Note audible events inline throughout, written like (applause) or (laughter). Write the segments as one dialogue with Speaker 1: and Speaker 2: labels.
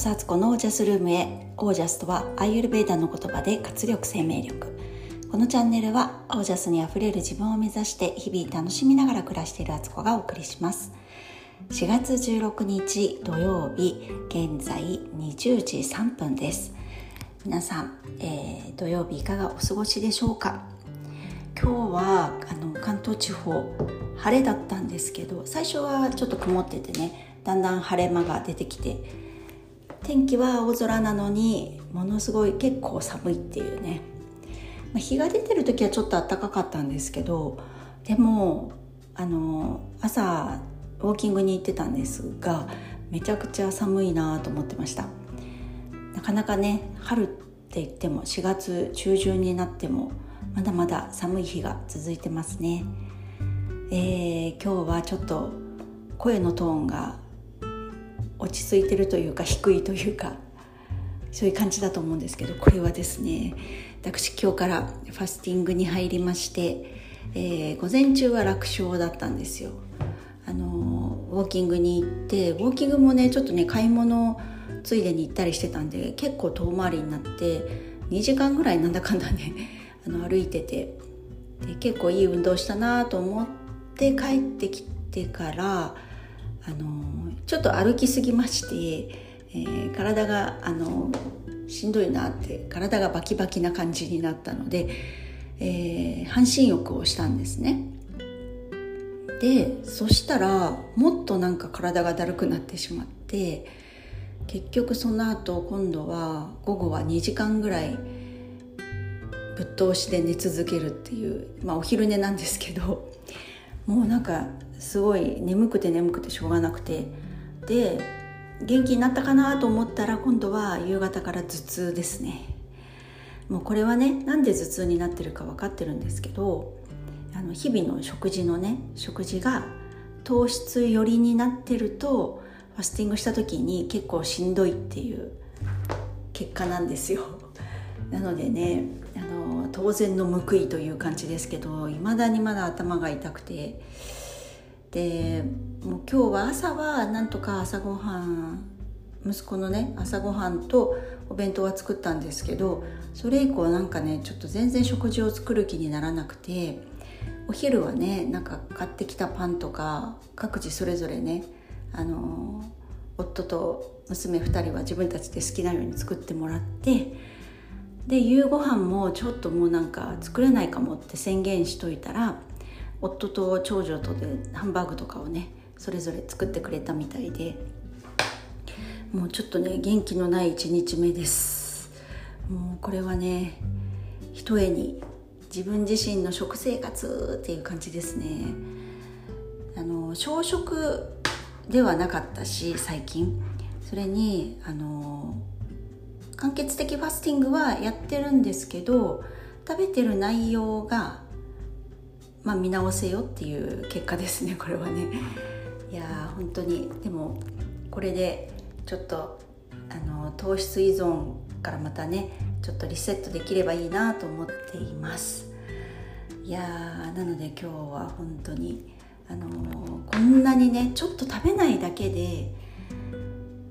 Speaker 1: こそアツコのオージャスルームへオージャスとはアイユルベーダの言葉で活力生命力。このチャンネルはオージャスにあふれる自分を目指して日々楽しみながら暮らしているアツコがお送りします。4月16日土曜日現在20時3分です。皆さん、えー、土曜日いかがお過ごしでしょうか？今日はあの関東地方晴れだったんですけど最初はちょっと曇っててねだんだん晴れ間が出てきて天気は青空なのにものすごい結構寒いっていうね。日が出てる時はちょっと暖かかったんですけどでもあの朝ウォーキングに行ってたんですがめちゃくちゃ寒いなと思ってました。なかなかね春って言っても4月中旬になってもまだまだ寒い日が続いてますね、えー、今日はちょっと声のトーンが落ち着いてるというか低いというかそういう感じだと思うんですけどこれはですね私今日からファスティングに入りまして、えー、午前中は楽勝だったんですよ。あのウォーキングに行ってウォーキングもねちょっとね買い物ついでに行ったりしてたんで結構遠回りになって2時間ぐらいなんだかんだね (laughs) あの歩いててで結構いい運動したなと思って帰ってきてからあのちょっと歩きすぎまして、えー、体があのしんどいなって体がバキバキな感じになったので、えー、半身浴をしたんですね。でそしたらもっとなんか体がだるくなってしまって結局その後今度は午後は2時間ぐらいぶっ通しで寝続けるっていうまあお昼寝なんですけどもうなんかすごい眠くて眠くてしょうがなくてで元気になったかなと思ったら今度は夕方から頭痛ですね。もうこれはねなんで頭痛になってるか分かってるんですけどあの日々の食事のね食事が糖質寄りになってるとファスティングした時に結構しんどいっていう結果なんですよ。(laughs) なのでねあの当然の報いという感じですけどいまだにまだ頭が痛くてでもう今日は朝はなんとか朝ごはん息子のね朝ごはんとお弁当は作ったんですけどそれ以降なんかねちょっと全然食事を作る気にならなくてお昼はねなんか買ってきたパンとか各自それぞれねあの夫と娘2人は自分たちで好きなように作ってもらってで夕ご飯もちょっともうなんか作れないかもって宣言しといたら夫と長女とでハンバーグとかをねそれぞれ作ってくれたみたいで。もうちょっとね元気のない1日目です。もうこれはねひとえに自分自身の食生活っていう感じですね。あの小食ではなかったし最近。それにあの間欠的ファスティングはやってるんですけど食べてる内容がまあ、見直せよっていう結果ですねこれはね。いや本当に。でもこれでちょっとあの糖質依存からまたねちょっとリセットできればいいなと思っています。いやなので今日は本当にあのこんなにねちょっと食べないだけで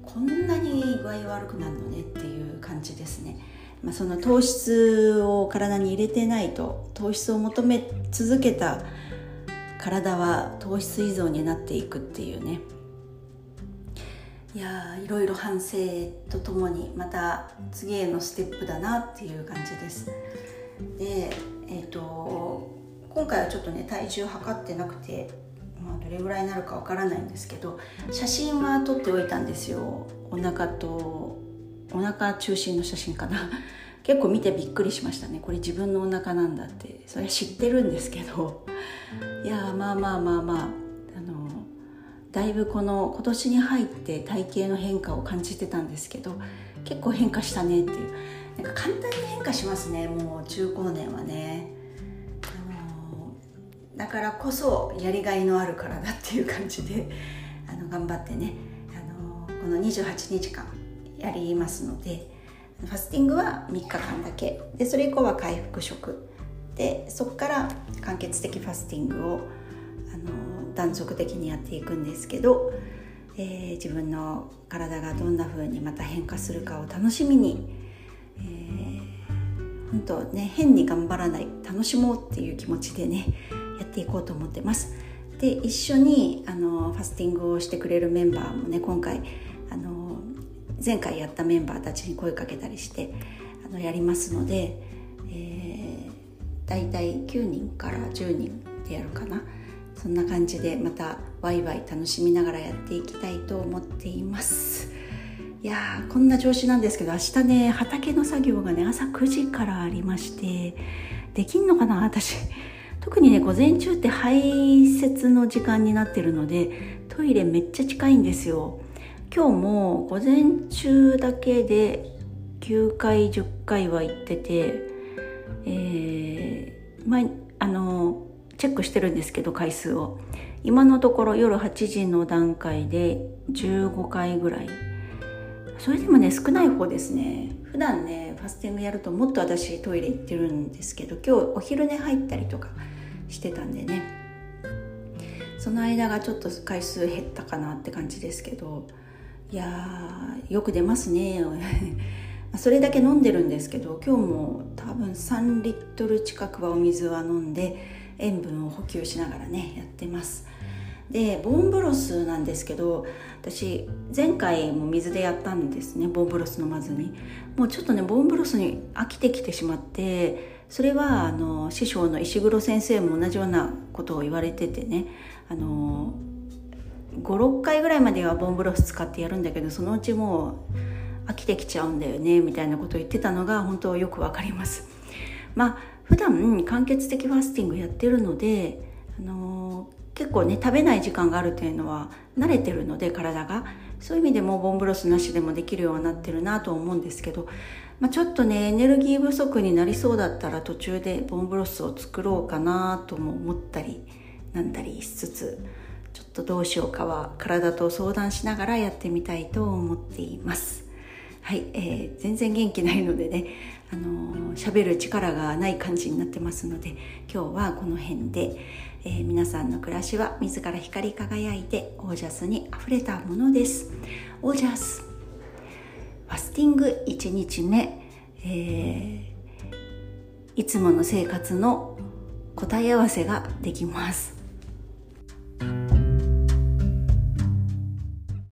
Speaker 1: こんなに具合悪くなるのねっていう感じですね。まあ、その糖質を体に入れてないと糖質を求め続けた体は糖質依存になっていくっていうね。いやいろいろ反省とともにまた次へのステップだなっていう感じです。でえっ、ー、と今回はちょっとね体重測ってなくて、まあ、どれぐらいになるかわからないんですけど写真は撮っておいたんですよ。お腹とお腹中心の写真かな。(laughs) 結構見てびっくりしましたね。これ自分のお腹なんだって。それは知ってるんですけど。(laughs) いやまあまあまあまあ。あのだいぶこの今年に入って体型の変化を感じてたんですけど結構変化したねっていう。なんか簡単に変化しますね。もう中高年はね。あのだからこそやりがいのある体っていう感じであの頑張ってね。あのこの28日間やりますのでファスティングは3日間だけでそれ以降は回復食でそこから間欠的ファスティングをあの断続的にやっていくんですけど、えー、自分の体がどんな風にまた変化するかを楽しみに、えー、本当ね変に頑張らない楽しもうっていう気持ちでねやっていこうと思ってます。で一緒にあのファスティングをしてくれるメンバーもね今回前回やったメンバーたちに声かけたりしてあのやりますので、えー、大体9人から10人でやるかな。そんな感じでまたワイワイ楽しみながらやっていきたいと思っています。いやーこんな調子なんですけど明日ね畑の作業がね朝9時からありましてできんのかな私。特にね午前中って排泄の時間になってるのでトイレめっちゃ近いんですよ。今日も午前中だけで9回10回は行っててえー、まあのチェックしてるんですけど回数を。今のところ夜8時の段階で15回ぐらい。それでもね少ない方ですね。普段ねファスティングやるともっと私トイレ行ってるんですけど今日お昼寝入ったりとかしてたんでね。その間がちょっと回数減ったかなって感じですけど。いやよく出ますね。(laughs) それだけ飲んでるんですけど今日も多分3リットル近くはお水は飲んで塩分を補給しながらねやってます。でボンブロスなんですけど私前回も水でやったんですねボンブロス飲まずに。もうちょっとねボンブロスに飽きてきてしまってそれはあの師匠の石黒先生も同じようなことを言われててねあの56回ぐらいまではボンブロス使ってやるんだけどそのうちもう飽きてきちゃうんだよねみたいなことを言ってたのが本当よくわかります。まあ普段間欠的ファスティングやってるのであの結構ね食べない時間があるというのは慣れてるので体が。そういう意味でもボンブロスなしでもできるようになってるなと思うんですけど、まあ、ちょっとねエネルギー不足になりそうだったら途中でボンブロスを作ろうかなとも思ったりなんだりしつつとどうしようかは体と相談しながらやってみたいと思っています。はい、えー、全然元気ないのでね、あのー、る力がない感じになってますので今日はこの辺で、えー、皆さんの暮らしは自ら光り輝いてオージャスにあふれたものですオージャスファスティング1日目、えー、いつもの生活の答え合わせができます